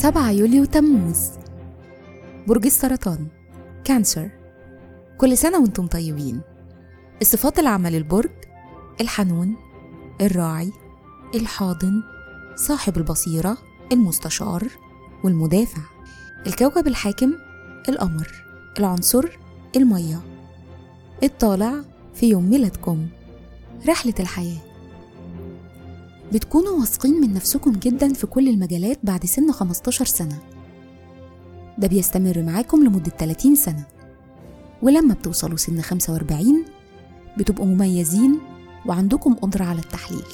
7 يوليو تموز. برج السرطان كانسر. كل سنة وأنتم طيبين. الصفات العامة للبرج الحنون الراعي الحاضن صاحب البصيرة المستشار والمدافع. الكوكب الحاكم القمر. العنصر المية. الطالع في يوم ميلادكم. رحلة الحياة. بتكونوا واثقين من نفسكم جدا في كل المجالات بعد سن 15 سنة. ده بيستمر معاكم لمدة 30 سنة. ولما بتوصلوا سن 45 بتبقوا مميزين وعندكم قدرة على التحليل.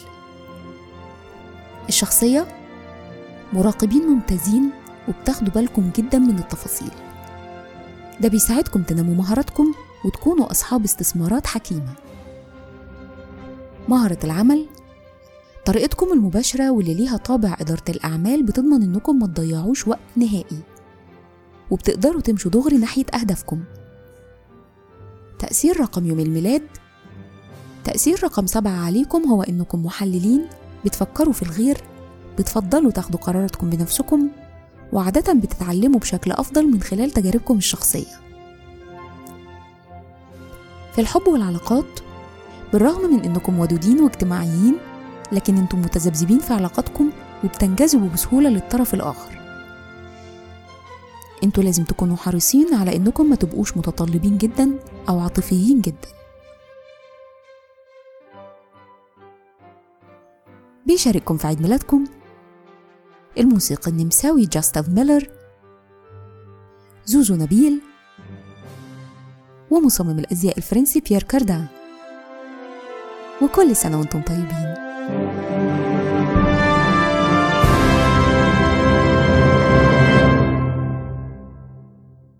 الشخصية مراقبين ممتازين وبتاخدوا بالكم جدا من التفاصيل. ده بيساعدكم تنموا مهاراتكم وتكونوا أصحاب استثمارات حكيمة. مهرة العمل طريقتكم المباشرة واللي ليها طابع إدارة الأعمال بتضمن إنكم ما تضيعوش وقت نهائي. وبتقدروا تمشوا دغري ناحية أهدافكم. تأثير رقم يوم الميلاد. تأثير رقم سبعة عليكم هو إنكم محللين بتفكروا في الغير بتفضلوا تاخدوا قراراتكم بنفسكم وعادة بتتعلموا بشكل أفضل من خلال تجاربكم الشخصية. في الحب والعلاقات بالرغم من إنكم ودودين واجتماعيين لكن أنتم متذبذبين في علاقاتكم وبتنجذبوا بسهولة للطرف الآخر. أنتوا لازم تكونوا حريصين على إنكم ما تبقوش متطلبين جدا أو عاطفيين جدا. بيشارككم في عيد ميلادكم. الموسيقى النمساوي جاستاف ميلر زوزو نبيل. ومصمم الأزياء الفرنسي بيير كاردان وكل سنة وأنتم طيبين. Música